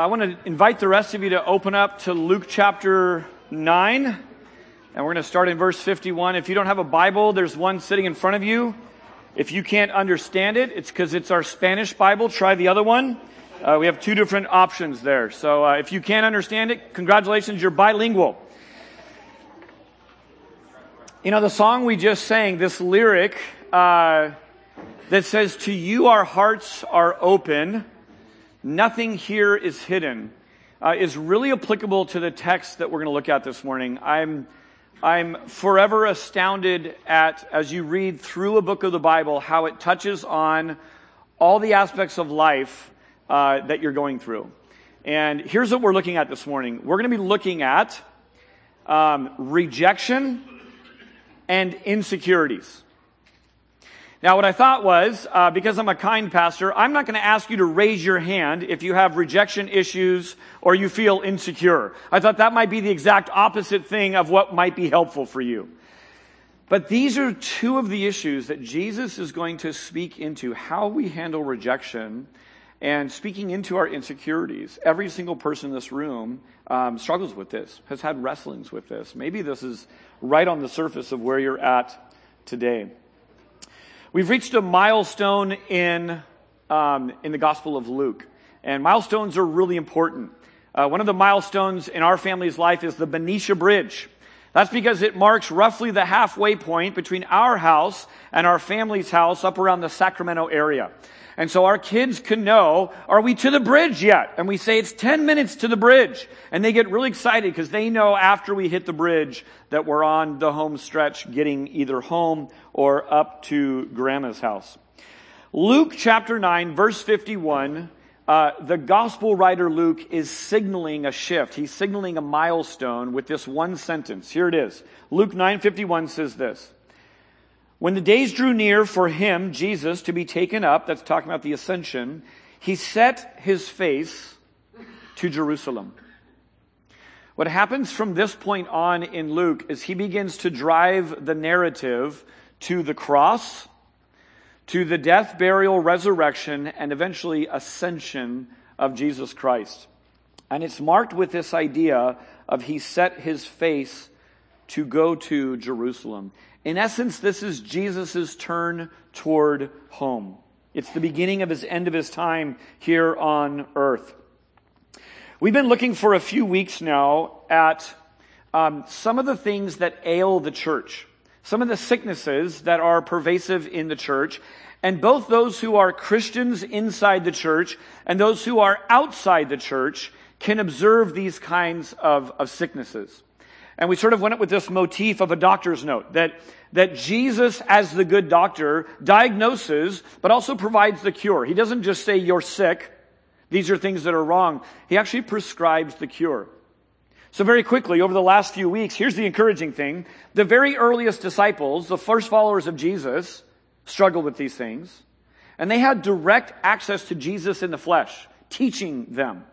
I want to invite the rest of you to open up to Luke chapter 9, and we're going to start in verse 51. If you don't have a Bible, there's one sitting in front of you. If you can't understand it, it's because it's our Spanish Bible. Try the other one. Uh, we have two different options there. So uh, if you can't understand it, congratulations, you're bilingual. You know, the song we just sang, this lyric uh, that says, To you our hearts are open nothing here is hidden, uh, is really applicable to the text that we're going to look at this morning. I'm, I'm forever astounded at, as you read through a book of the Bible, how it touches on all the aspects of life uh, that you're going through. And here's what we're looking at this morning. We're going to be looking at um, rejection and insecurities. Now, what I thought was, uh, because I'm a kind pastor, I'm not going to ask you to raise your hand if you have rejection issues or you feel insecure. I thought that might be the exact opposite thing of what might be helpful for you. But these are two of the issues that Jesus is going to speak into how we handle rejection and speaking into our insecurities. Every single person in this room um, struggles with this, has had wrestlings with this. Maybe this is right on the surface of where you're at today. We've reached a milestone in, um, in the Gospel of Luke, and milestones are really important. Uh, one of the milestones in our family's life is the Benicia Bridge. That's because it marks roughly the halfway point between our house and our family's house up around the Sacramento area. And so our kids can know, are we to the bridge yet? And we say it's 10 minutes to the bridge. And they get really excited because they know after we hit the bridge that we're on the home stretch getting either home or up to grandma's house. Luke chapter 9 verse 51 uh, the gospel writer Luke is signaling a shift. He's signaling a milestone with this one sentence. Here it is. Luke 9:51 says this. When the days drew near for him, Jesus, to be taken up, that's talking about the ascension, he set his face to Jerusalem. What happens from this point on in Luke is he begins to drive the narrative to the cross, to the death, burial, resurrection, and eventually ascension of Jesus Christ. And it's marked with this idea of he set his face to go to Jerusalem. In essence, this is Jesus' turn toward home. It's the beginning of his end of his time here on earth. We've been looking for a few weeks now at um, some of the things that ail the church, some of the sicknesses that are pervasive in the church, and both those who are Christians inside the church and those who are outside the church can observe these kinds of, of sicknesses. And we sort of went up with this motif of a doctor's note that, that Jesus, as the good doctor, diagnoses, but also provides the cure. He doesn't just say, you're sick. These are things that are wrong. He actually prescribes the cure. So very quickly, over the last few weeks, here's the encouraging thing. The very earliest disciples, the first followers of Jesus, struggled with these things. And they had direct access to Jesus in the flesh, teaching them.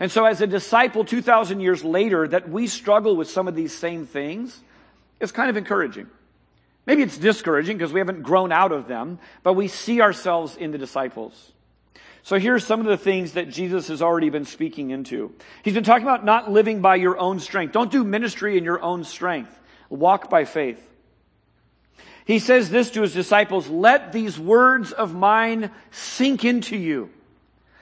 And so as a disciple 2,000 years later that we struggle with some of these same things, it's kind of encouraging. Maybe it's discouraging because we haven't grown out of them, but we see ourselves in the disciples. So here's some of the things that Jesus has already been speaking into. He's been talking about not living by your own strength. Don't do ministry in your own strength. Walk by faith. He says this to his disciples, let these words of mine sink into you.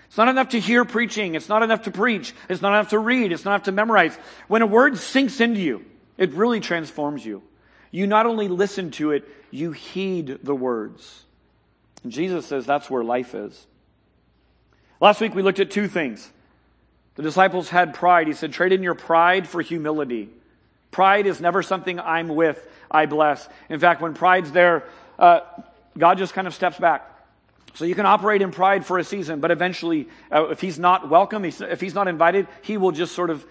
It's not enough to hear preaching. It's not enough to preach. It's not enough to read. It's not enough to memorize. When a word sinks into you, it really transforms you. You not only listen to it, you heed the words. And Jesus says that's where life is. Last week we looked at two things. The disciples had pride. He said, trade in your pride for humility. Pride is never something I'm with, I bless. In fact, when pride's there, uh, God just kind of steps back. So you can operate in pride for a season, but eventually, uh, if he's not welcome, if he's not invited, he will just sort of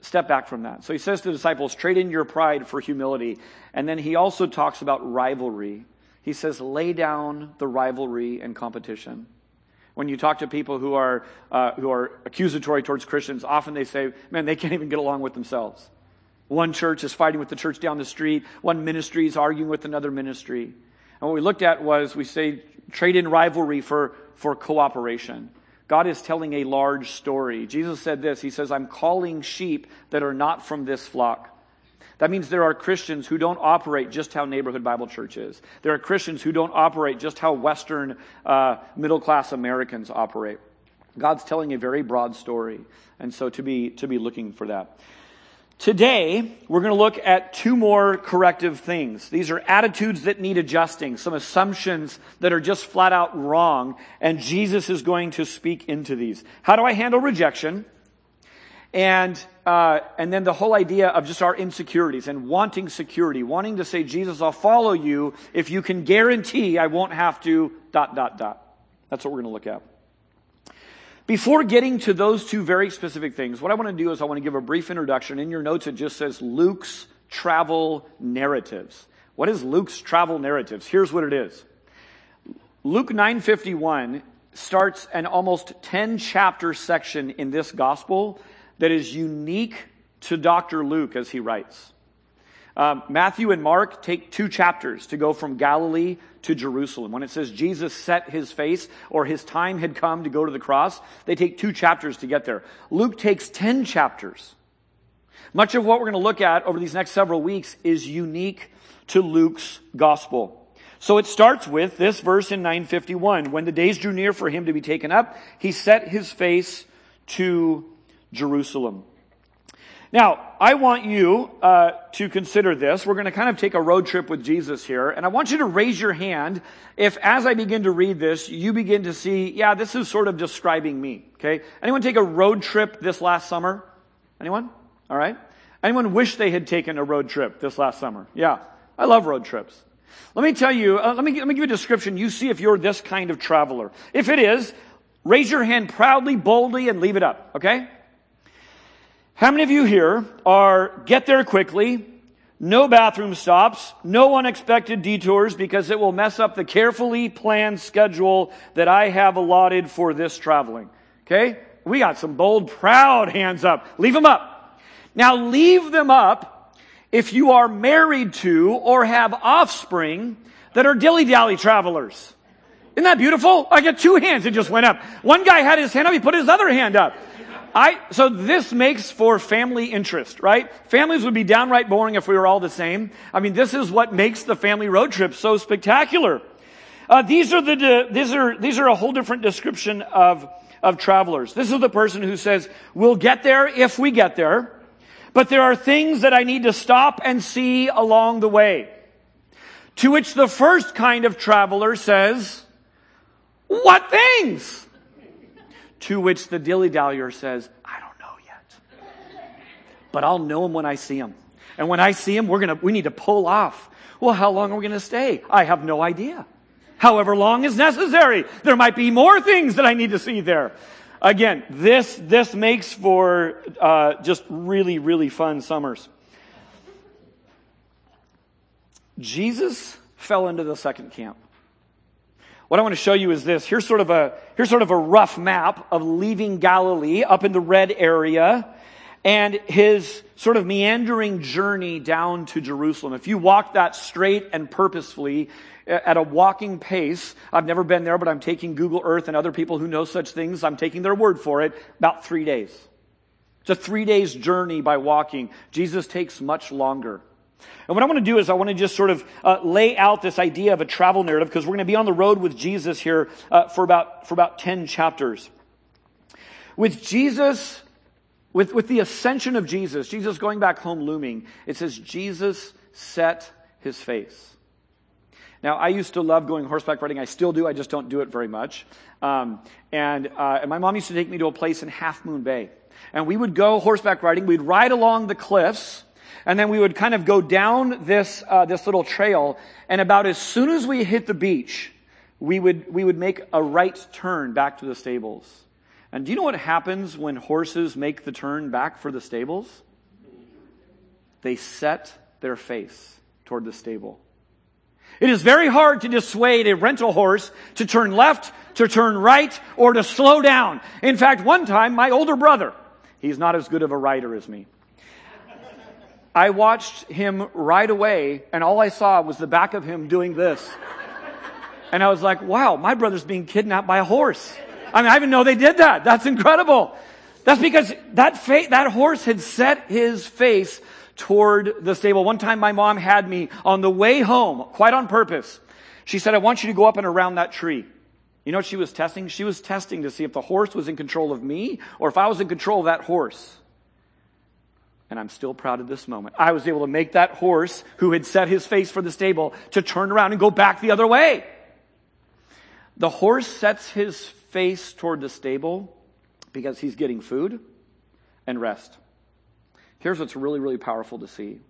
step back from that. So he says to the disciples, trade in your pride for humility. And then he also talks about rivalry. He says, lay down the rivalry and competition. When you talk to people who are, uh, who are accusatory towards Christians, often they say, man, they can't even get along with themselves. One church is fighting with the church down the street. One ministry is arguing with another ministry. And what we looked at was we say trade in rivalry for, for cooperation. God is telling a large story. Jesus said this He says, I'm calling sheep that are not from this flock. That means there are Christians who don't operate just how Neighborhood Bible Church is. There are Christians who don't operate just how Western uh, middle class Americans operate. God's telling a very broad story, and so to be to be looking for that. Today, we're going to look at two more corrective things. These are attitudes that need adjusting, some assumptions that are just flat out wrong, and Jesus is going to speak into these. How do I handle rejection? And, uh, and then the whole idea of just our insecurities and wanting security, wanting to say, Jesus, I'll follow you if you can guarantee I won't have to dot, dot, dot. That's what we're going to look at. Before getting to those two very specific things, what I want to do is I want to give a brief introduction. In your notes, it just says Luke's travel narratives. What is Luke's travel narratives? Here's what it is. Luke 951 starts an almost 10 chapter section in this gospel that is unique to Dr. Luke as he writes. Um, Matthew and Mark take two chapters to go from Galilee to Jerusalem. When it says Jesus set his face or his time had come to go to the cross, they take two chapters to get there. Luke takes 10 chapters. Much of what we're going to look at over these next several weeks is unique to Luke's gospel. So it starts with this verse in 951. When the days drew near for him to be taken up, he set his face to Jerusalem. Now, I want you uh, to consider this. We're going to kind of take a road trip with Jesus here, and I want you to raise your hand if, as I begin to read this, you begin to see, yeah, this is sort of describing me. Okay? Anyone take a road trip this last summer? Anyone? All right. Anyone wish they had taken a road trip this last summer? Yeah, I love road trips. Let me tell you. Uh, let me let me give you a description. You see if you're this kind of traveler. If it is, raise your hand proudly, boldly, and leave it up. Okay? How many of you here are get there quickly, no bathroom stops, no unexpected detours because it will mess up the carefully planned schedule that I have allotted for this traveling? Okay? We got some bold, proud hands up. Leave them up. Now leave them up if you are married to or have offspring that are dilly-dally travelers. Isn't that beautiful? I got two hands that just went up. One guy had his hand up, he put his other hand up. I, so this makes for family interest, right? Families would be downright boring if we were all the same. I mean, this is what makes the family road trip so spectacular. Uh, these are the, these are, these are a whole different description of, of travelers. This is the person who says, we'll get there if we get there, but there are things that I need to stop and see along the way. To which the first kind of traveler says, what things? To which the dilly dallyer says, I don't know yet. But I'll know him when I see him. And when I see him, we're gonna, we need to pull off. Well, how long are we gonna stay? I have no idea. However long is necessary. There might be more things that I need to see there. Again, this, this makes for, uh, just really, really fun summers. Jesus fell into the second camp. What I want to show you is this. Here's sort of a, here's sort of a rough map of leaving Galilee up in the red area and his sort of meandering journey down to Jerusalem. If you walk that straight and purposefully uh, at a walking pace, I've never been there, but I'm taking Google Earth and other people who know such things, I'm taking their word for it, about three days. It's a three days journey by walking. Jesus takes much longer. And what I want to do is I want to just sort of uh, lay out this idea of a travel narrative because we're going to be on the road with Jesus here uh, for about for about ten chapters. With Jesus, with with the ascension of Jesus, Jesus going back home looming, it says Jesus set his face. Now, I used to love going horseback riding. I still do. I just don't do it very much. Um, and, uh, and my mom used to take me to a place in Half Moon Bay. And we would go horseback riding. We'd ride along the cliffs and then we would kind of go down this, uh, this little trail. And about as soon as we hit the beach, we would, we would make a right turn back to the stables. And do you know what happens when horses make the turn back for the stables? They set their face toward the stable. It is very hard to dissuade a rental horse to turn left, to turn right, or to slow down. In fact, one time, my older brother, he's not as good of a rider as me, I watched him right away, and all I saw was the back of him doing this. And I was like, wow, my brother's being kidnapped by a horse. I mean, I didn't know they did that. That's incredible. That's because that fa- that horse had set his face toward the stable. One time my mom had me on the way home, quite on purpose. She said, I want you to go up and around that tree. You know what she was testing? She was testing to see if the horse was in control of me or if I was in control of that horse. And I'm still proud of this moment. I was able to make that horse who had set his face for the stable to turn around and go back the other way. The horse sets his face toward the stable because he's getting food and rest. Here's what's really, really powerful to see.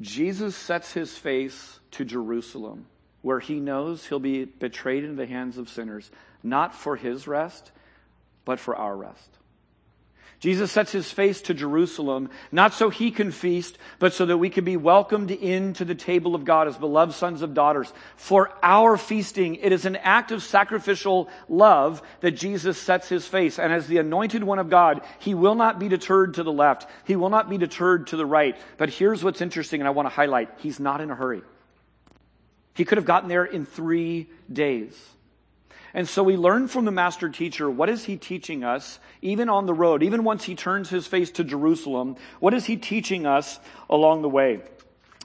Jesus sets his face to Jerusalem where he knows he'll be betrayed into the hands of sinners, not for his rest, but for our rest. Jesus sets his face to Jerusalem, not so he can feast, but so that we can be welcomed into the table of God as beloved sons of daughters. For our feasting, it is an act of sacrificial love that Jesus sets his face. And as the anointed one of God, he will not be deterred to the left. He will not be deterred to the right. But here's what's interesting, and I want to highlight. He's not in a hurry. He could have gotten there in three days. And so we learn from the master teacher, what is he teaching us, even on the road, even once he turns his face to Jerusalem, what is he teaching us along the way?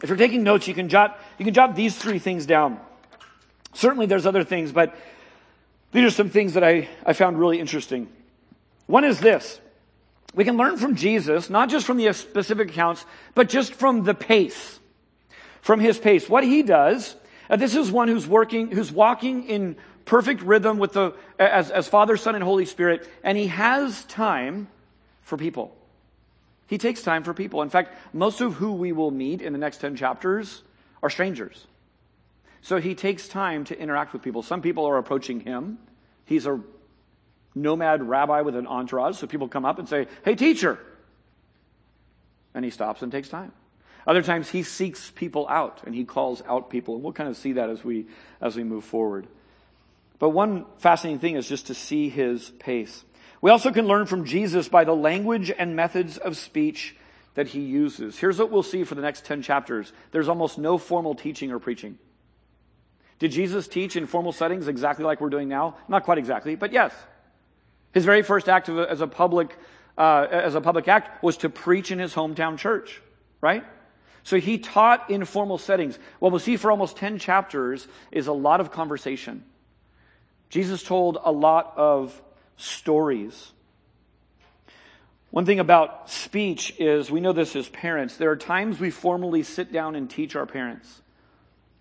If you're taking notes, you can jot, you can jot these three things down. Certainly there's other things, but these are some things that I, I found really interesting. One is this. We can learn from Jesus, not just from the specific accounts, but just from the pace. From his pace. What he does this is one who's working, who's walking in perfect rhythm with the, as, as Father, Son, and Holy Spirit, and he has time for people. He takes time for people. In fact, most of who we will meet in the next 10 chapters are strangers. So he takes time to interact with people. Some people are approaching him. He's a nomad rabbi with an entourage, so people come up and say, Hey, teacher. And he stops and takes time. Other times he seeks people out and he calls out people. And we'll kind of see that as we, as we move forward. But one fascinating thing is just to see his pace. We also can learn from Jesus by the language and methods of speech that he uses. Here's what we'll see for the next 10 chapters. There's almost no formal teaching or preaching. Did Jesus teach in formal settings exactly like we're doing now? Not quite exactly, but yes. His very first act as a public, uh, as a public act was to preach in his hometown church, right? So he taught in formal settings. What we'll see for almost 10 chapters is a lot of conversation. Jesus told a lot of stories. One thing about speech is we know this as parents. There are times we formally sit down and teach our parents.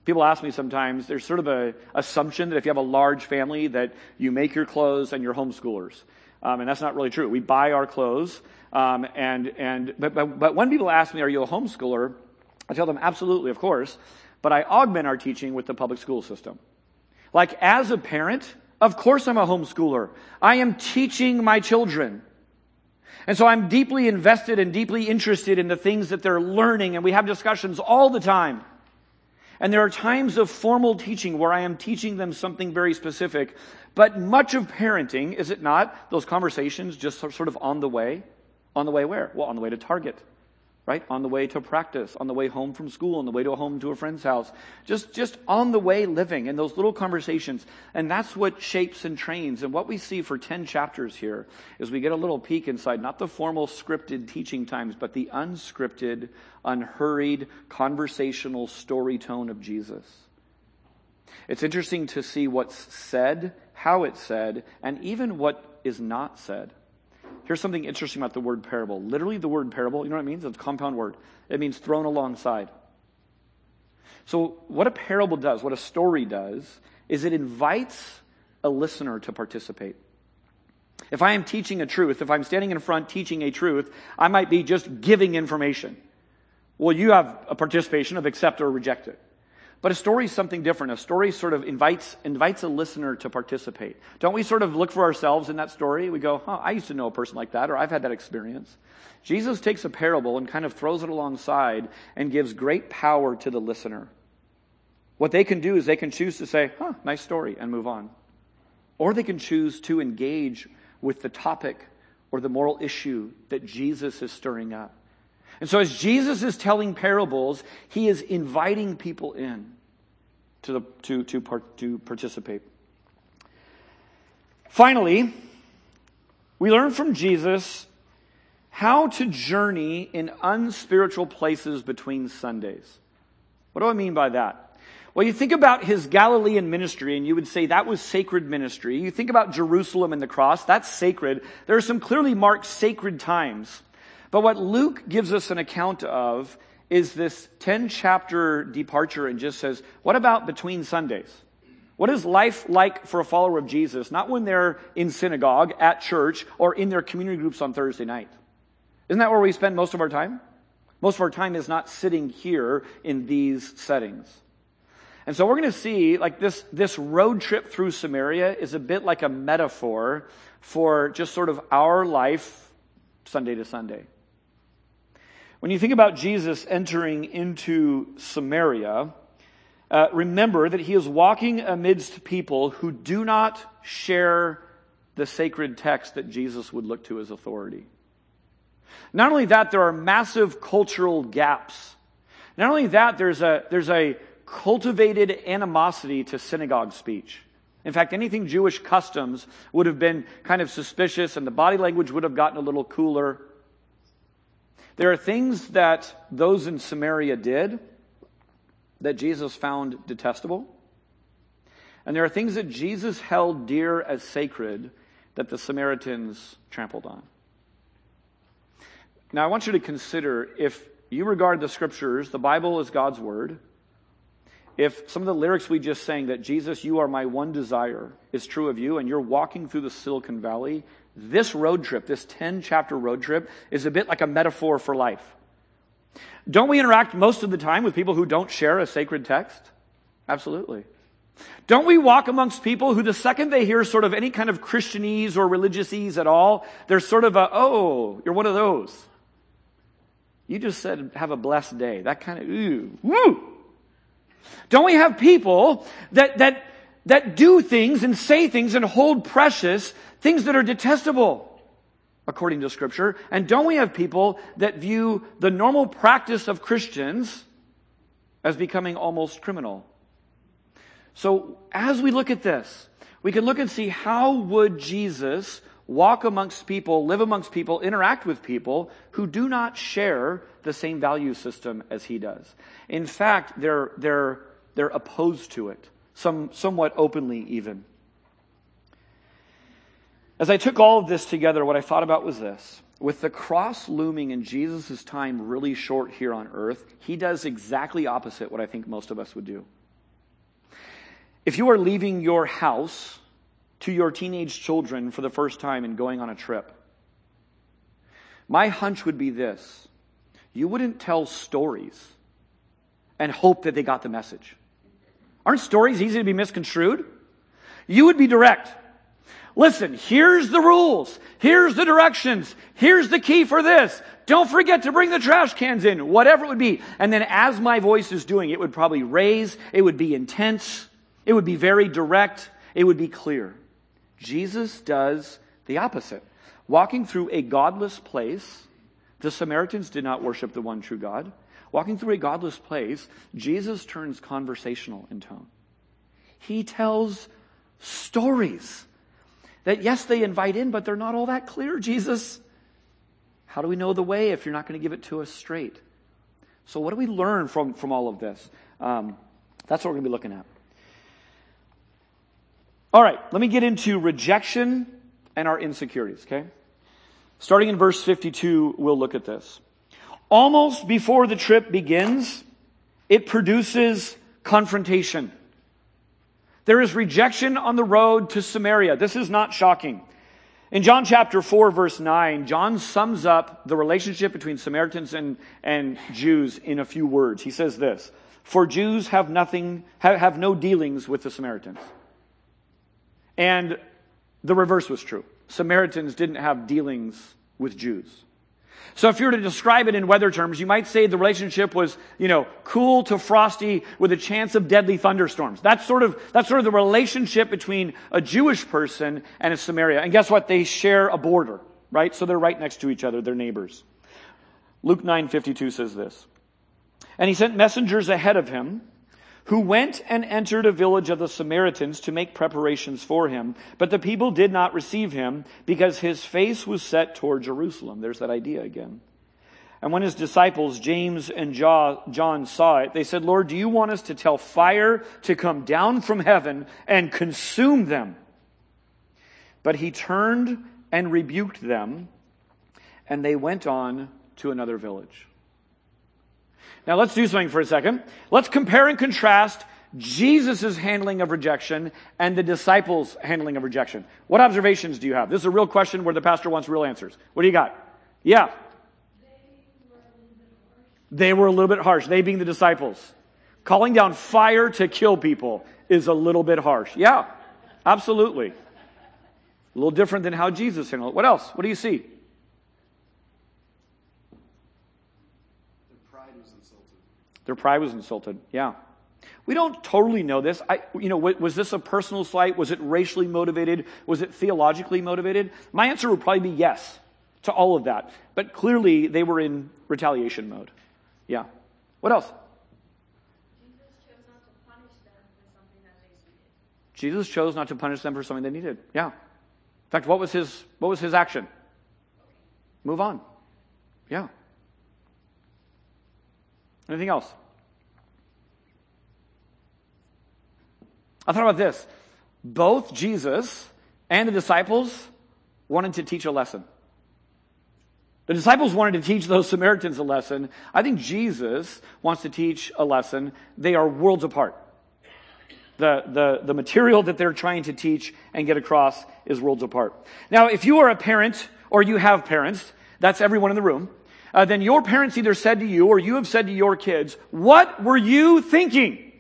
People ask me sometimes, there's sort of a assumption that if you have a large family that you make your clothes and you're homeschoolers. Um, and that's not really true. We buy our clothes. Um, and, and, but, but, but when people ask me, are you a homeschooler? I tell them, absolutely, of course, but I augment our teaching with the public school system. Like, as a parent, of course I'm a homeschooler. I am teaching my children. And so I'm deeply invested and deeply interested in the things that they're learning, and we have discussions all the time. And there are times of formal teaching where I am teaching them something very specific. But much of parenting, is it not, those conversations just sort of on the way? On the way where? Well, on the way to Target right? On the way to practice, on the way home from school, on the way to a home to a friend's house. Just, just on the way living in those little conversations. And that's what shapes and trains. And what we see for 10 chapters here is we get a little peek inside, not the formal scripted teaching times, but the unscripted, unhurried, conversational story tone of Jesus. It's interesting to see what's said, how it's said, and even what is not said. Here's something interesting about the word parable. Literally, the word parable, you know what it means? It's a compound word. It means thrown alongside. So, what a parable does, what a story does, is it invites a listener to participate. If I am teaching a truth, if I'm standing in front teaching a truth, I might be just giving information. Well, you have a participation of accept or reject it. But a story is something different. A story sort of invites, invites a listener to participate. Don't we sort of look for ourselves in that story? We go, huh, I used to know a person like that, or I've had that experience. Jesus takes a parable and kind of throws it alongside and gives great power to the listener. What they can do is they can choose to say, huh, nice story, and move on. Or they can choose to engage with the topic or the moral issue that Jesus is stirring up. And so, as Jesus is telling parables, he is inviting people in to, the, to, to, part, to participate. Finally, we learn from Jesus how to journey in unspiritual places between Sundays. What do I mean by that? Well, you think about his Galilean ministry and you would say that was sacred ministry. You think about Jerusalem and the cross, that's sacred. There are some clearly marked sacred times. But what Luke gives us an account of is this 10 chapter departure and just says, what about between Sundays? What is life like for a follower of Jesus? Not when they're in synagogue, at church, or in their community groups on Thursday night. Isn't that where we spend most of our time? Most of our time is not sitting here in these settings. And so we're going to see like this, this road trip through Samaria is a bit like a metaphor for just sort of our life Sunday to Sunday. When you think about Jesus entering into Samaria, uh, remember that he is walking amidst people who do not share the sacred text that Jesus would look to as authority. Not only that, there are massive cultural gaps. Not only that, there's a, there's a cultivated animosity to synagogue speech. In fact, anything Jewish customs would have been kind of suspicious and the body language would have gotten a little cooler. There are things that those in Samaria did that Jesus found detestable. And there are things that Jesus held dear as sacred that the Samaritans trampled on. Now, I want you to consider if you regard the scriptures, the Bible as God's word, if some of the lyrics we just sang that Jesus, you are my one desire, is true of you, and you're walking through the Silicon Valley, this road trip, this 10 chapter road trip, is a bit like a metaphor for life. Don't we interact most of the time with people who don't share a sacred text? Absolutely. Don't we walk amongst people who the second they hear sort of any kind of Christianese or religious at all, they're sort of a, oh, you're one of those. You just said, have a blessed day. That kind of, ooh, woo. Don't we have people that, that, that do things and say things and hold precious things that are detestable according to scripture? And don't we have people that view the normal practice of Christians as becoming almost criminal? So as we look at this, we can look and see how would Jesus walk amongst people, live amongst people, interact with people who do not share the same value system as he does. In fact, they're, they're, they're opposed to it, some, somewhat openly even. As I took all of this together, what I thought about was this. With the cross looming in Jesus' time really short here on earth, he does exactly opposite what I think most of us would do. If you are leaving your house to your teenage children for the first time and going on a trip. My hunch would be this you wouldn't tell stories and hope that they got the message. Aren't stories easy to be misconstrued? You would be direct. Listen, here's the rules. Here's the directions. Here's the key for this. Don't forget to bring the trash cans in, whatever it would be. And then as my voice is doing, it would probably raise, it would be intense, it would be very direct, it would be clear. Jesus does the opposite. Walking through a godless place, the Samaritans did not worship the one true God. Walking through a godless place, Jesus turns conversational in tone. He tells stories that, yes, they invite in, but they're not all that clear, Jesus. How do we know the way if you're not going to give it to us straight? So, what do we learn from, from all of this? Um, that's what we're going to be looking at. All right, let me get into rejection and our insecurities, okay? Starting in verse 52, we'll look at this. Almost before the trip begins, it produces confrontation. There is rejection on the road to Samaria. This is not shocking. In John chapter 4 verse 9, John sums up the relationship between Samaritans and, and Jews in a few words. He says this, for Jews have nothing, have, have no dealings with the Samaritans. And the reverse was true. Samaritans didn't have dealings with Jews. So if you were to describe it in weather terms, you might say the relationship was, you know, cool to frosty with a chance of deadly thunderstorms. That's sort of, that's sort of the relationship between a Jewish person and a Samaria. And guess what? They share a border, right? So they're right next to each other. They're neighbors. Luke 9:52 says this. And he sent messengers ahead of him who went and entered a village of the Samaritans to make preparations for him. But the people did not receive him because his face was set toward Jerusalem. There's that idea again. And when his disciples, James and John, saw it, they said, Lord, do you want us to tell fire to come down from heaven and consume them? But he turned and rebuked them, and they went on to another village. Now let's do something for a second. Let's compare and contrast Jesus' handling of rejection and the disciples' handling of rejection. What observations do you have? This is a real question where the pastor wants real answers. What do you got? Yeah. They were a little bit harsh. They being the disciples. Calling down fire to kill people is a little bit harsh. Yeah, absolutely. A little different than how Jesus handled it. What else? What do you see? Their pride was insulted. Yeah. We don't totally know this. I, you know, was this a personal slight? Was it racially motivated? Was it theologically motivated? My answer would probably be yes to all of that. But clearly, they were in retaliation mode. Yeah. What else? Jesus chose not to punish them for something they needed. Yeah. In fact, what was his what was his action? Move on. Yeah. Anything else? I thought about this. Both Jesus and the disciples wanted to teach a lesson. The disciples wanted to teach those Samaritans a lesson. I think Jesus wants to teach a lesson. They are worlds apart. The, the, the material that they're trying to teach and get across is worlds apart. Now, if you are a parent or you have parents, that's everyone in the room, uh, then your parents either said to you or you have said to your kids, what were you thinking?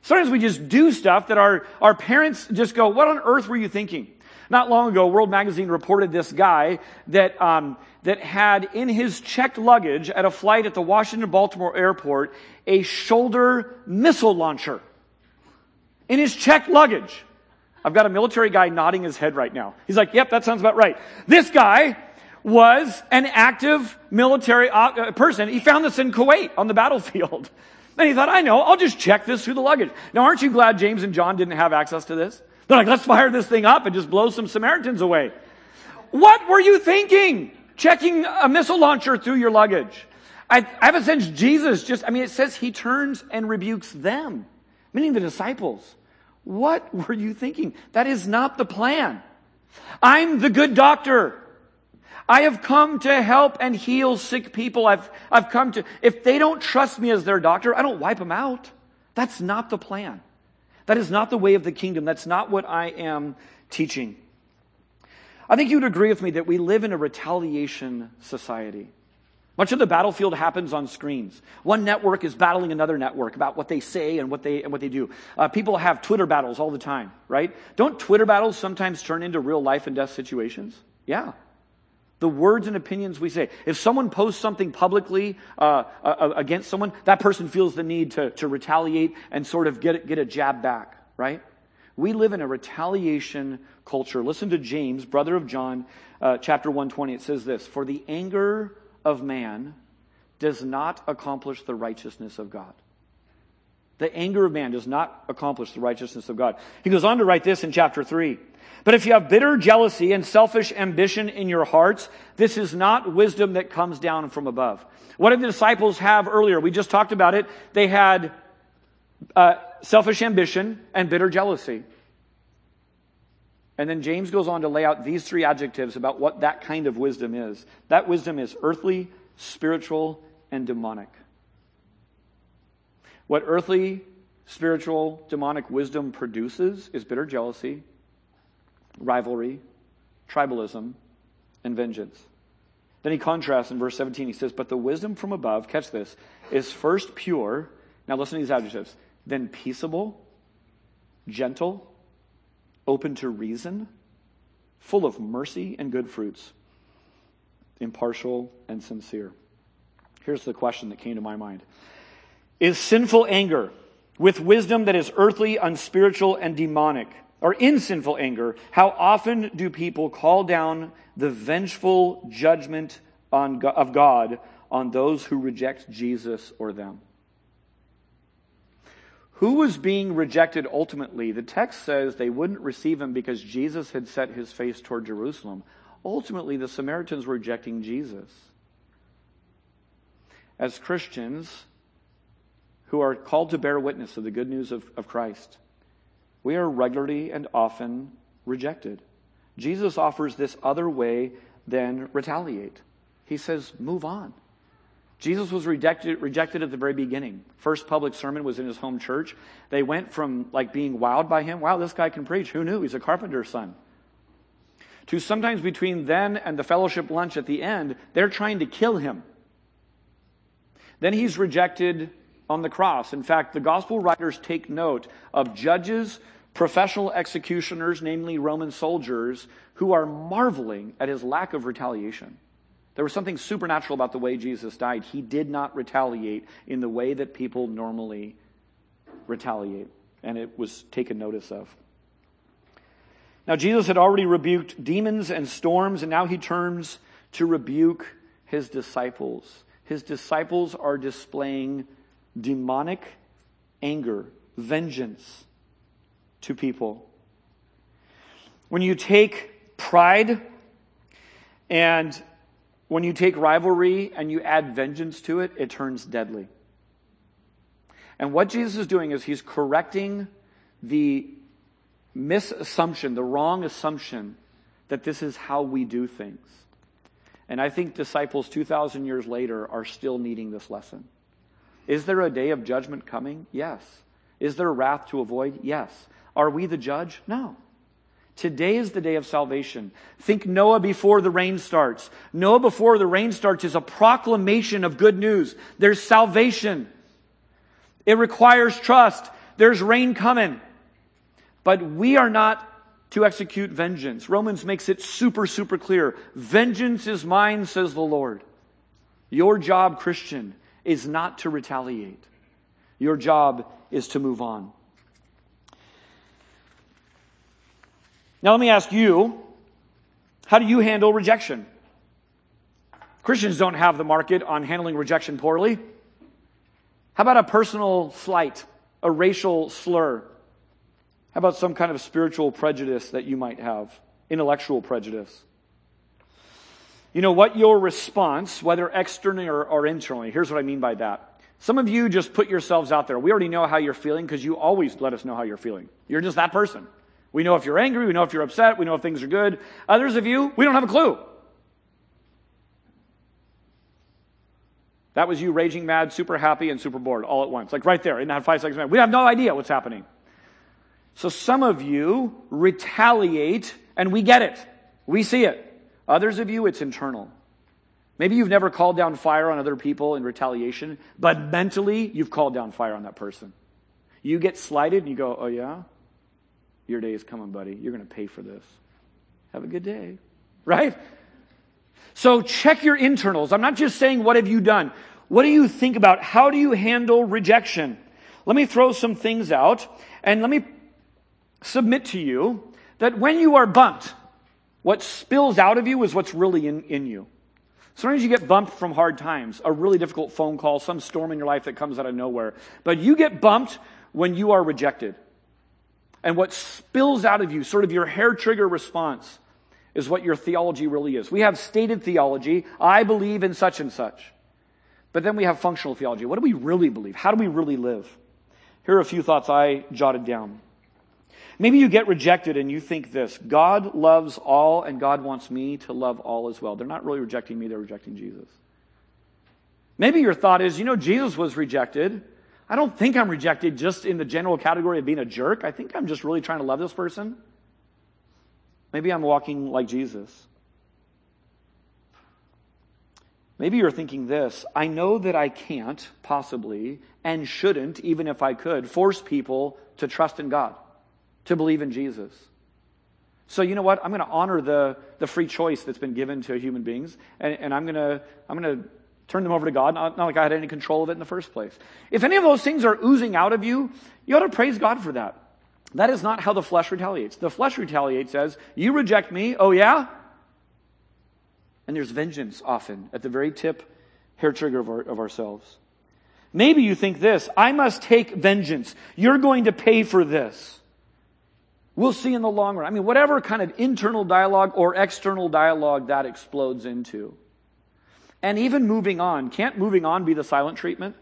Sometimes we just do stuff that our, our parents just go, what on earth were you thinking? Not long ago, World Magazine reported this guy that, um, that had in his checked luggage at a flight at the Washington Baltimore airport a shoulder missile launcher. In his checked luggage. I've got a military guy nodding his head right now. He's like, yep, that sounds about right. This guy was an active military uh, person. He found this in Kuwait on the battlefield. And he thought, I know, I'll just check this through the luggage. Now, aren't you glad James and John didn't have access to this? They're like, let's fire this thing up and just blow some Samaritans away. What were you thinking? Checking a missile launcher through your luggage. I, I have a sense Jesus just, I mean, it says he turns and rebukes them, meaning the disciples. What were you thinking? That is not the plan. I'm the good doctor. I have come to help and heal sick people. I've, I've come to, if they don't trust me as their doctor, I don't wipe them out. That's not the plan. That is not the way of the kingdom. That's not what I am teaching. I think you would agree with me that we live in a retaliation society. Much of the battlefield happens on screens. One network is battling another network about what they say and what they, and what they do. Uh, people have Twitter battles all the time, right? Don't Twitter battles sometimes turn into real life and death situations? Yeah. The words and opinions we say. If someone posts something publicly uh, uh, uh, against someone, that person feels the need to, to retaliate and sort of get, get a jab back, right? We live in a retaliation culture. Listen to James, brother of John, uh, chapter 120. It says this For the anger of man does not accomplish the righteousness of God. The anger of man does not accomplish the righteousness of God. He goes on to write this in chapter 3. But if you have bitter jealousy and selfish ambition in your hearts, this is not wisdom that comes down from above. What did the disciples have earlier? We just talked about it. They had uh, selfish ambition and bitter jealousy. And then James goes on to lay out these three adjectives about what that kind of wisdom is. That wisdom is earthly, spiritual, and demonic. What earthly, spiritual, demonic wisdom produces is bitter jealousy, rivalry, tribalism, and vengeance. Then he contrasts in verse 17. He says, But the wisdom from above, catch this, is first pure. Now listen to these adjectives. Then peaceable, gentle, open to reason, full of mercy and good fruits, impartial and sincere. Here's the question that came to my mind Is sinful anger with wisdom that is earthly, unspiritual, and demonic? Or in sinful anger, how often do people call down the vengeful judgment on, of God on those who reject Jesus or them? Who was being rejected ultimately? The text says they wouldn't receive him because Jesus had set his face toward Jerusalem. Ultimately, the Samaritans were rejecting Jesus. As Christians who are called to bear witness of the good news of, of Christ, we are regularly and often rejected. Jesus offers this other way than retaliate. He says, move on. Jesus was rejected, rejected at the very beginning. First public sermon was in his home church. They went from like being wowed by him. Wow, this guy can preach. Who knew? He's a carpenter's son. To sometimes between then and the fellowship lunch at the end, they're trying to kill him. Then he's rejected on the cross. In fact, the gospel writers take note of judges, professional executioners, namely Roman soldiers, who are marveling at his lack of retaliation. There was something supernatural about the way Jesus died. He did not retaliate in the way that people normally retaliate, and it was taken notice of. Now, Jesus had already rebuked demons and storms, and now he turns to rebuke his disciples. His disciples are displaying demonic anger, vengeance to people. When you take pride and when you take rivalry and you add vengeance to it, it turns deadly. And what Jesus is doing is he's correcting the misassumption, the wrong assumption that this is how we do things. And I think disciples 2,000 years later are still needing this lesson. Is there a day of judgment coming? Yes. Is there wrath to avoid? Yes. Are we the judge? No. Today is the day of salvation. Think Noah before the rain starts. Noah before the rain starts is a proclamation of good news. There's salvation. It requires trust. There's rain coming. But we are not to execute vengeance. Romans makes it super, super clear. Vengeance is mine, says the Lord. Your job, Christian, is not to retaliate. Your job is to move on. Now, let me ask you how do you handle rejection? Christians don't have the market on handling rejection poorly. How about a personal slight, a racial slur? How about some kind of spiritual prejudice that you might have, intellectual prejudice? You know what your response, whether externally or, or internally, here's what I mean by that. Some of you just put yourselves out there. We already know how you're feeling because you always let us know how you're feeling. You're just that person. We know if you're angry, we know if you're upset, we know if things are good. Others of you, we don't have a clue. That was you raging mad, super happy, and super bored all at once. Like right there in that five seconds. We have no idea what's happening. So some of you retaliate, and we get it. We see it. Others of you, it's internal. Maybe you've never called down fire on other people in retaliation, but mentally, you've called down fire on that person. You get slighted, and you go, Oh, yeah? Your day is coming, buddy. You're going to pay for this. Have a good day. Right? So check your internals. I'm not just saying, what have you done? What do you think about? How do you handle rejection? Let me throw some things out and let me submit to you that when you are bumped, what spills out of you is what's really in, in you. Sometimes you get bumped from hard times, a really difficult phone call, some storm in your life that comes out of nowhere. But you get bumped when you are rejected. And what spills out of you, sort of your hair trigger response, is what your theology really is. We have stated theology. I believe in such and such. But then we have functional theology. What do we really believe? How do we really live? Here are a few thoughts I jotted down. Maybe you get rejected and you think this God loves all and God wants me to love all as well. They're not really rejecting me, they're rejecting Jesus. Maybe your thought is, you know, Jesus was rejected. I don't think I'm rejected just in the general category of being a jerk. I think I'm just really trying to love this person. Maybe I'm walking like Jesus. Maybe you're thinking this I know that I can't possibly and shouldn't, even if I could, force people to trust in God, to believe in Jesus. So you know what? I'm going to honor the, the free choice that's been given to human beings, and, and I'm going to I'm going to Turn them over to God, not, not like I had any control of it in the first place. If any of those things are oozing out of you, you ought to praise God for that. That is not how the flesh retaliates. The flesh retaliates says, You reject me, oh yeah? And there's vengeance often at the very tip, hair trigger of, our, of ourselves. Maybe you think this, I must take vengeance. You're going to pay for this. We'll see in the long run. I mean, whatever kind of internal dialogue or external dialogue that explodes into. And even moving on, can't moving on be the silent treatment?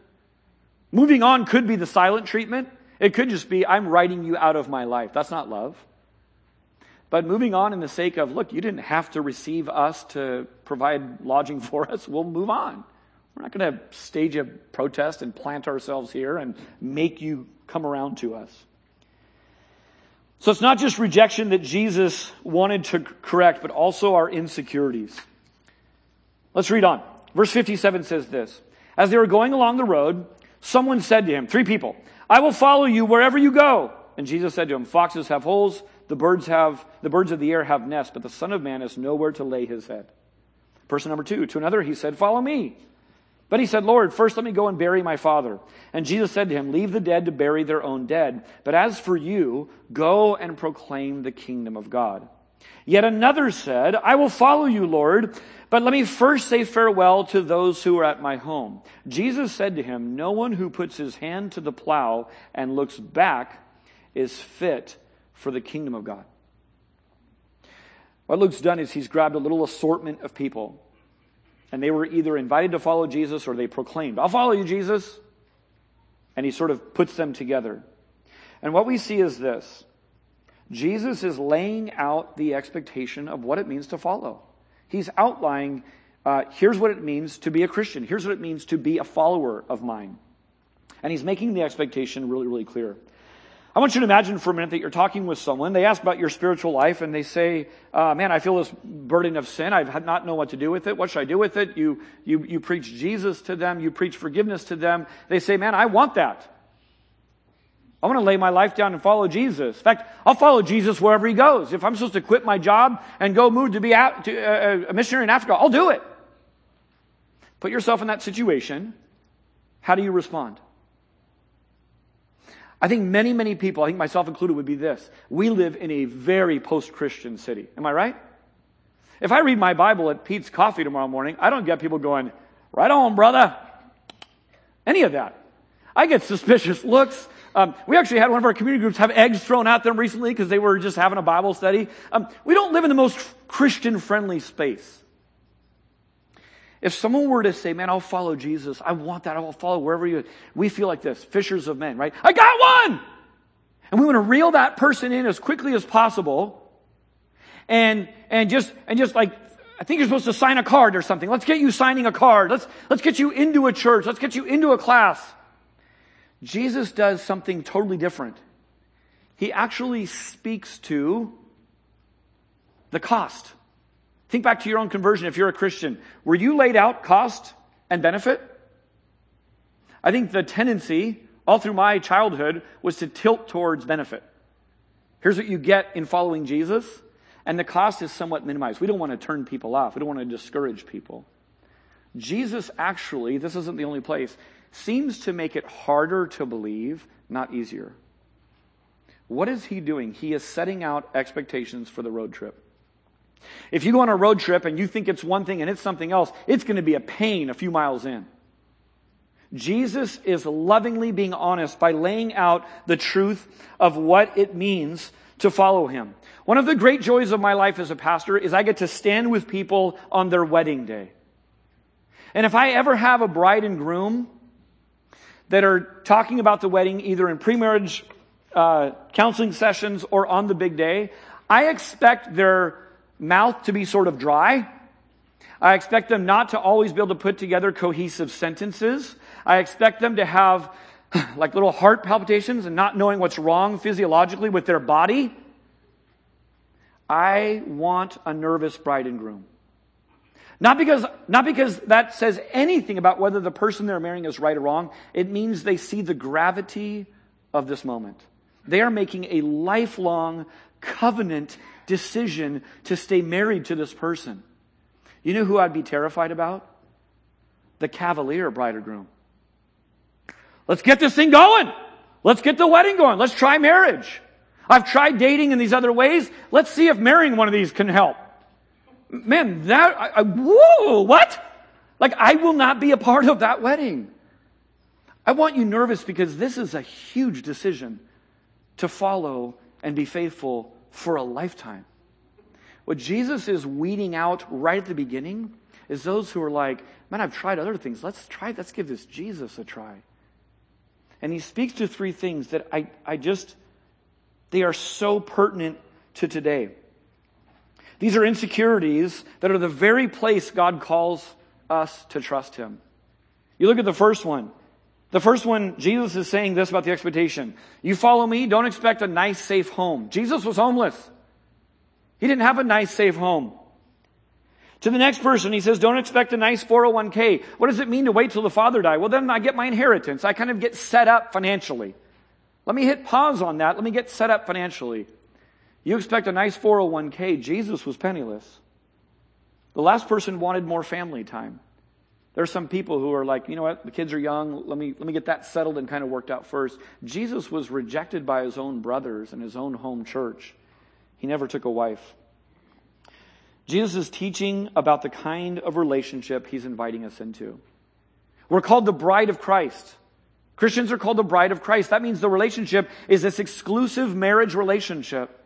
Moving on could be the silent treatment. It could just be, I'm writing you out of my life. That's not love. But moving on in the sake of, look, you didn't have to receive us to provide lodging for us. We'll move on. We're not going to stage a protest and plant ourselves here and make you come around to us. So it's not just rejection that Jesus wanted to correct, but also our insecurities. Let's read on. Verse 57 says this. As they were going along the road, someone said to him, three people, I will follow you wherever you go. And Jesus said to him, foxes have holes, the birds have, the birds of the air have nests, but the son of man has nowhere to lay his head. Person number two, to another he said, follow me. But he said, Lord, first let me go and bury my father. And Jesus said to him, Leave the dead to bury their own dead. But as for you, go and proclaim the kingdom of God. Yet another said, I will follow you, Lord, but let me first say farewell to those who are at my home. Jesus said to him, No one who puts his hand to the plow and looks back is fit for the kingdom of God. What Luke's done is he's grabbed a little assortment of people and they were either invited to follow Jesus or they proclaimed, I'll follow you, Jesus. And he sort of puts them together. And what we see is this Jesus is laying out the expectation of what it means to follow. He's outlining uh, here's what it means to be a Christian, here's what it means to be a follower of mine. And he's making the expectation really, really clear. I want you to imagine for a minute that you're talking with someone. They ask about your spiritual life and they say, uh, man, I feel this burden of sin. I have not know what to do with it. What should I do with it? You, you, you preach Jesus to them. You preach forgiveness to them. They say, man, I want that. I want to lay my life down and follow Jesus. In fact, I'll follow Jesus wherever he goes. If I'm supposed to quit my job and go move to be to, uh, a missionary in Africa, I'll do it. Put yourself in that situation. How do you respond? I think many, many people, I think myself included, would be this. We live in a very post-Christian city. Am I right? If I read my Bible at Peet's Coffee tomorrow morning, I don't get people going, right on, brother. Any of that. I get suspicious looks. Um, we actually had one of our community groups have eggs thrown at them recently because they were just having a Bible study. Um, we don't live in the most Christian friendly space. If someone were to say, man, I'll follow Jesus, I want that, I will follow wherever you, we feel like this, fishers of men, right? I got one! And we want to reel that person in as quickly as possible. And, and just, and just like, I think you're supposed to sign a card or something. Let's get you signing a card. Let's, let's get you into a church. Let's get you into a class. Jesus does something totally different. He actually speaks to the cost. Think back to your own conversion if you're a Christian. Were you laid out cost and benefit? I think the tendency all through my childhood was to tilt towards benefit. Here's what you get in following Jesus, and the cost is somewhat minimized. We don't want to turn people off. We don't want to discourage people. Jesus actually, this isn't the only place, seems to make it harder to believe, not easier. What is he doing? He is setting out expectations for the road trip. If you go on a road trip and you think it's one thing and it's something else, it's going to be a pain a few miles in. Jesus is lovingly being honest by laying out the truth of what it means to follow him. One of the great joys of my life as a pastor is I get to stand with people on their wedding day. And if I ever have a bride and groom that are talking about the wedding either in pre-marriage uh, counseling sessions or on the big day, I expect their mouth to be sort of dry. I expect them not to always be able to put together cohesive sentences. I expect them to have like little heart palpitations and not knowing what's wrong physiologically with their body. I want a nervous bride and groom. Not because, not because that says anything about whether the person they're marrying is right or wrong. It means they see the gravity of this moment. They are making a lifelong covenant decision to stay married to this person. You know who I'd be terrified about? The cavalier bride or groom. Let's get this thing going. Let's get the wedding going. Let's try marriage. I've tried dating in these other ways. Let's see if marrying one of these can help. Man, that, I, I, whoa, what? Like, I will not be a part of that wedding. I want you nervous because this is a huge decision to follow and be faithful for a lifetime. What Jesus is weeding out right at the beginning is those who are like, man, I've tried other things. Let's try, let's give this Jesus a try. And he speaks to three things that I, I just, they are so pertinent to today. These are insecurities that are the very place God calls us to trust him. You look at the first one. The first one, Jesus is saying this about the expectation. You follow me, don't expect a nice, safe home. Jesus was homeless. He didn't have a nice, safe home. To the next person, he says, don't expect a nice 401k. What does it mean to wait till the father die? Well, then I get my inheritance. I kind of get set up financially. Let me hit pause on that. Let me get set up financially. You expect a nice 401k. Jesus was penniless. The last person wanted more family time. There are some people who are like, you know what, the kids are young, let me, let me get that settled and kind of worked out first. Jesus was rejected by his own brothers and his own home church. He never took a wife. Jesus is teaching about the kind of relationship he's inviting us into. We're called the bride of Christ. Christians are called the bride of Christ. That means the relationship is this exclusive marriage relationship.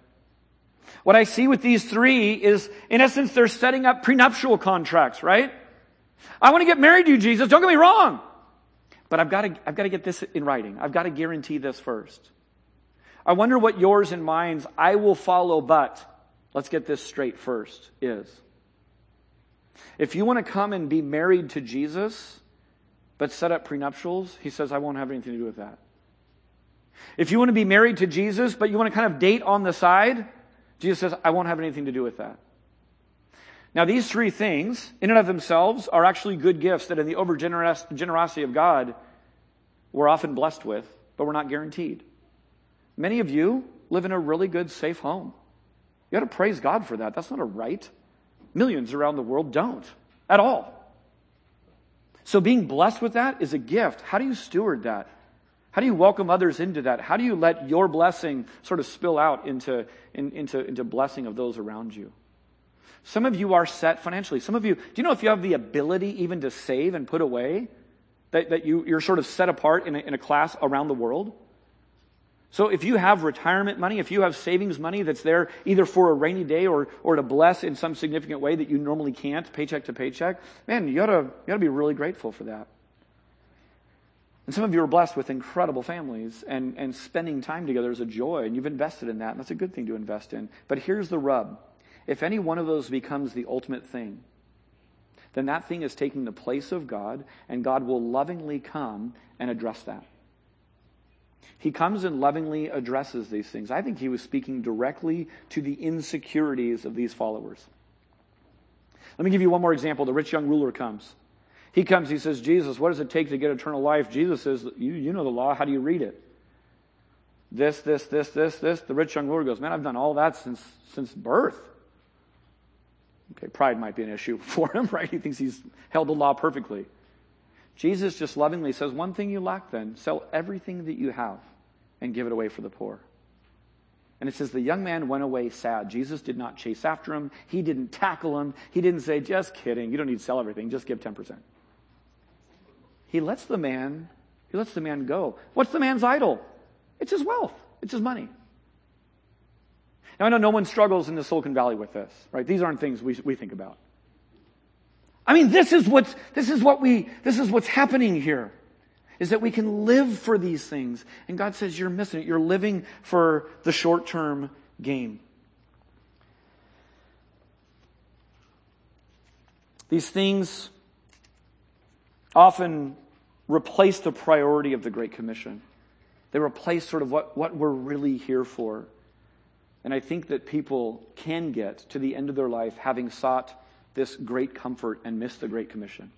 What I see with these three is, in essence, they're setting up prenuptial contracts, right? I want to get married to you, Jesus. Don't get me wrong. But I've got to, I've got to get this in writing. I've got to guarantee this first. I wonder what yours and mine's I will follow, but let's get this straight first is. If you want to come and be married to Jesus, but set up prenuptials, he says, I won't have anything to do with that. If you want to be married to Jesus, but you want to kind of date on the side, Jesus says, I won't have anything to do with that. Now, these three things, in and of themselves, are actually good gifts that in the over generosity of God, we're often blessed with, but we're not guaranteed. Many of you live in a really good, safe home. You got to praise God for that. That's not a right. Millions around the world don't at all. So being blessed with that is a gift. How do you steward that? How do you welcome others into that? How do you let your blessing sort of spill out into, in, into, into blessing of those around you? Some of you are set financially. Some of you, do you know if you have the ability even to save and put away, that, that you, you're sort of set apart in a, in a class around the world? So if you have retirement money, if you have savings money that's there either for a rainy day or, or to bless in some significant way that you normally can't, paycheck to paycheck, man, you ought to, you ought to be really grateful for that. And some of you are blessed with incredible families and, and spending time together is a joy and you've invested in that and that's a good thing to invest in. But here's the rub. If any one of those becomes the ultimate thing, then that thing is taking the place of God and God will lovingly come and address that. He comes and lovingly addresses these things. I think he was speaking directly to the insecurities of these followers. Let me give you one more example. The rich young ruler comes. He comes, he says, Jesus, what does it take to get eternal life? Jesus says, you, you know the law. How do you read it? This, this, this, this, this. The rich young ruler goes, Man, I've done all that since, since birth. Okay, pride might be an issue for him, right? He thinks he's held the law perfectly. Jesus just lovingly says, One thing you lack then, sell everything that you have and give it away for the poor. And it says, The young man went away sad. Jesus did not chase after him. He didn't tackle him. He didn't say, Just kidding. You don't need to sell everything. Just give 10%. He lets the man, he lets the man go. What's the man's idol? It's his wealth. It's his money. Now I know no one struggles in the Silicon Valley with this, right? These aren't things we, we think about. I mean, this is what's, this is what we, this is what's happening here. Is that we can live for these things. And God says you're missing it. You're living for the short term gain. These things often replace the priority of the Great Commission. They replace sort of what, what we're really here for. And I think that people can get to the end of their life having sought this great comfort and miss the Great Commission.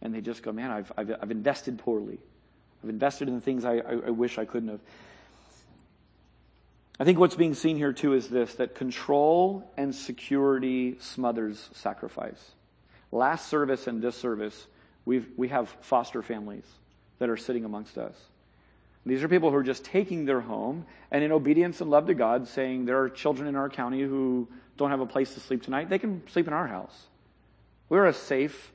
And they just go, man, I've, I've, I've invested poorly. I've invested in things I, I, I wish I couldn't have. I think what's being seen here too is this that control and security smothers sacrifice. Last service and this service, we've, we have foster families that are sitting amongst us. These are people who are just taking their home and in obedience and love to God saying there are children in our county who don't have a place to sleep tonight, they can sleep in our house. We're a safe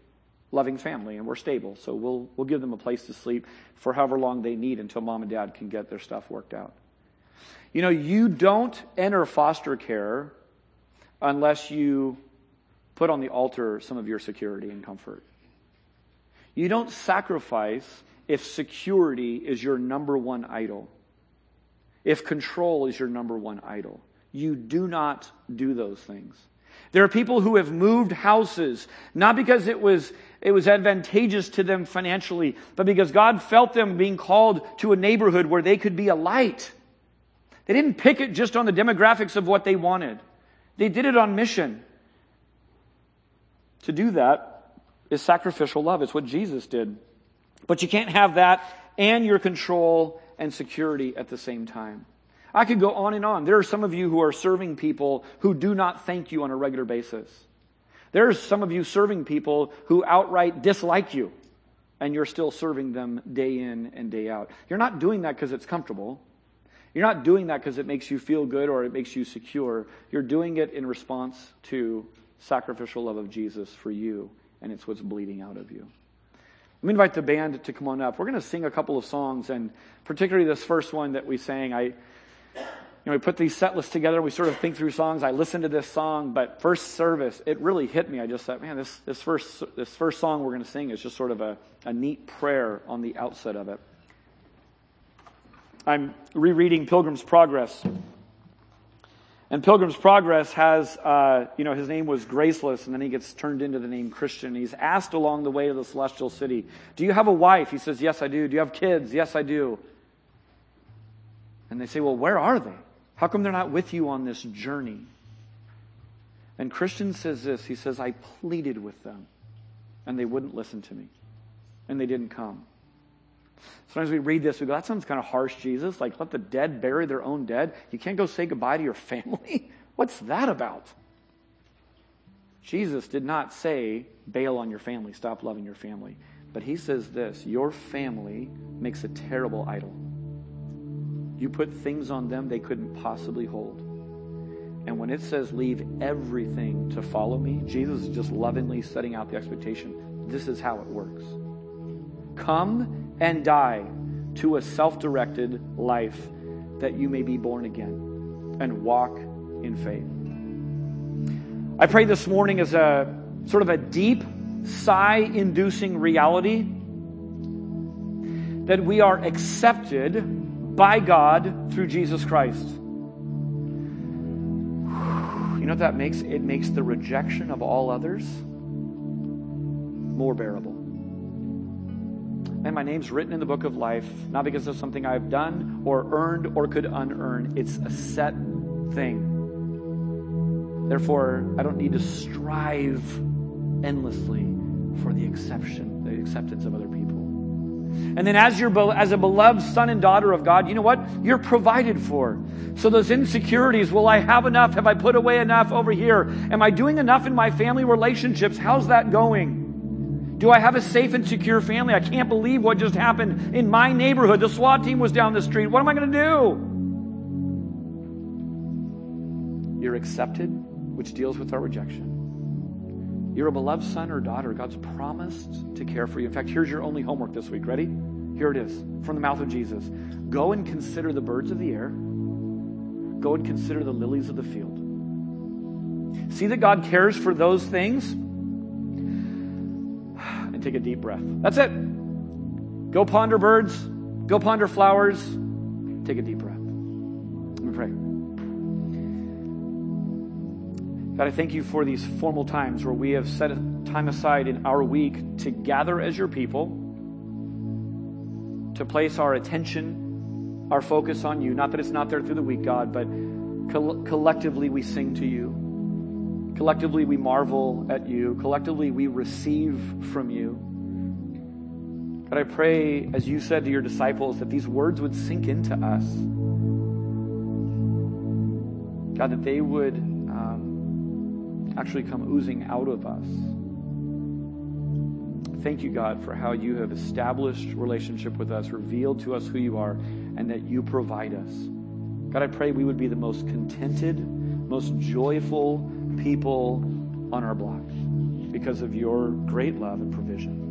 loving family and we're stable. So we'll, we'll give them a place to sleep for however long they need until mom and dad can get their stuff worked out. You know, you don't enter foster care unless you put on the altar some of your security and comfort. You don't sacrifice if security is your number one idol, if control is your number one idol. You do not do those things. There are people who have moved houses, not because it was, it was advantageous to them financially, but because God felt them being called to a neighborhood where they could be a light. They didn't pick it just on the demographics of what they wanted. They did it on mission. To do that is sacrificial love. It's what Jesus did. But you can't have that and your control and security at the same time. I could go on and on. There are some of you who are serving people who do not thank you on a regular basis. There are some of you serving people who outright dislike you, and you're still serving them day in and day out. You're not doing that because it's comfortable. You're not doing that because it makes you feel good or it makes you secure. You're doing it in response to sacrificial love of Jesus for you, and it's what's bleeding out of you. Let me invite the band to come on up. We're going to sing a couple of songs, and particularly this first one that we sang. I, you know, we put these set lists together. We sort of think through songs. I listened to this song, but first service, it really hit me. I just thought, man, this, this first this first song we're going to sing is just sort of a, a neat prayer on the outset of it. I'm rereading Pilgrim's Progress. And Pilgrim's Progress has, uh, you know, his name was Graceless, and then he gets turned into the name Christian. He's asked along the way to the celestial city, Do you have a wife? He says, Yes, I do. Do you have kids? Yes, I do. And they say, Well, where are they? How come they're not with you on this journey? And Christian says this He says, I pleaded with them, and they wouldn't listen to me, and they didn't come. Sometimes we read this, we go, that sounds kind of harsh, Jesus. Like, let the dead bury their own dead. You can't go say goodbye to your family? What's that about? Jesus did not say, bail on your family, stop loving your family. But he says this your family makes a terrible idol. You put things on them they couldn't possibly hold. And when it says leave everything to follow me, Jesus is just lovingly setting out the expectation. This is how it works. Come and die to a self directed life that you may be born again and walk in faith. I pray this morning as a sort of a deep, sigh inducing reality that we are accepted by God through Jesus Christ. You know what that makes? It makes the rejection of all others more bearable. And my name's written in the book of life, not because of something I've done or earned or could unearn. It's a set thing. Therefore, I don't need to strive endlessly for the exception, the acceptance of other people. And then as you're as a beloved son and daughter of God, you know what? You're provided for. So those insecurities, will I have enough? Have I put away enough over here? Am I doing enough in my family relationships? How's that going? Do I have a safe and secure family? I can't believe what just happened in my neighborhood. The SWAT team was down the street. What am I going to do? You're accepted, which deals with our rejection. You're a beloved son or daughter. God's promised to care for you. In fact, here's your only homework this week. Ready? Here it is from the mouth of Jesus. Go and consider the birds of the air. Go and consider the lilies of the field. See that God cares for those things take a deep breath. That's it. Go ponder birds, go ponder flowers, take a deep breath. Let me pray. God, I thank you for these formal times where we have set time aside in our week to gather as your people, to place our attention, our focus on you. Not that it's not there through the week, God, but collectively we sing to you. Collectively, we marvel at you. Collectively, we receive from you. God, I pray, as you said to your disciples, that these words would sink into us. God, that they would um, actually come oozing out of us. Thank you, God, for how you have established relationship with us, revealed to us who you are, and that you provide us. God, I pray we would be the most contented, most joyful, people on our block because of your great love and provision.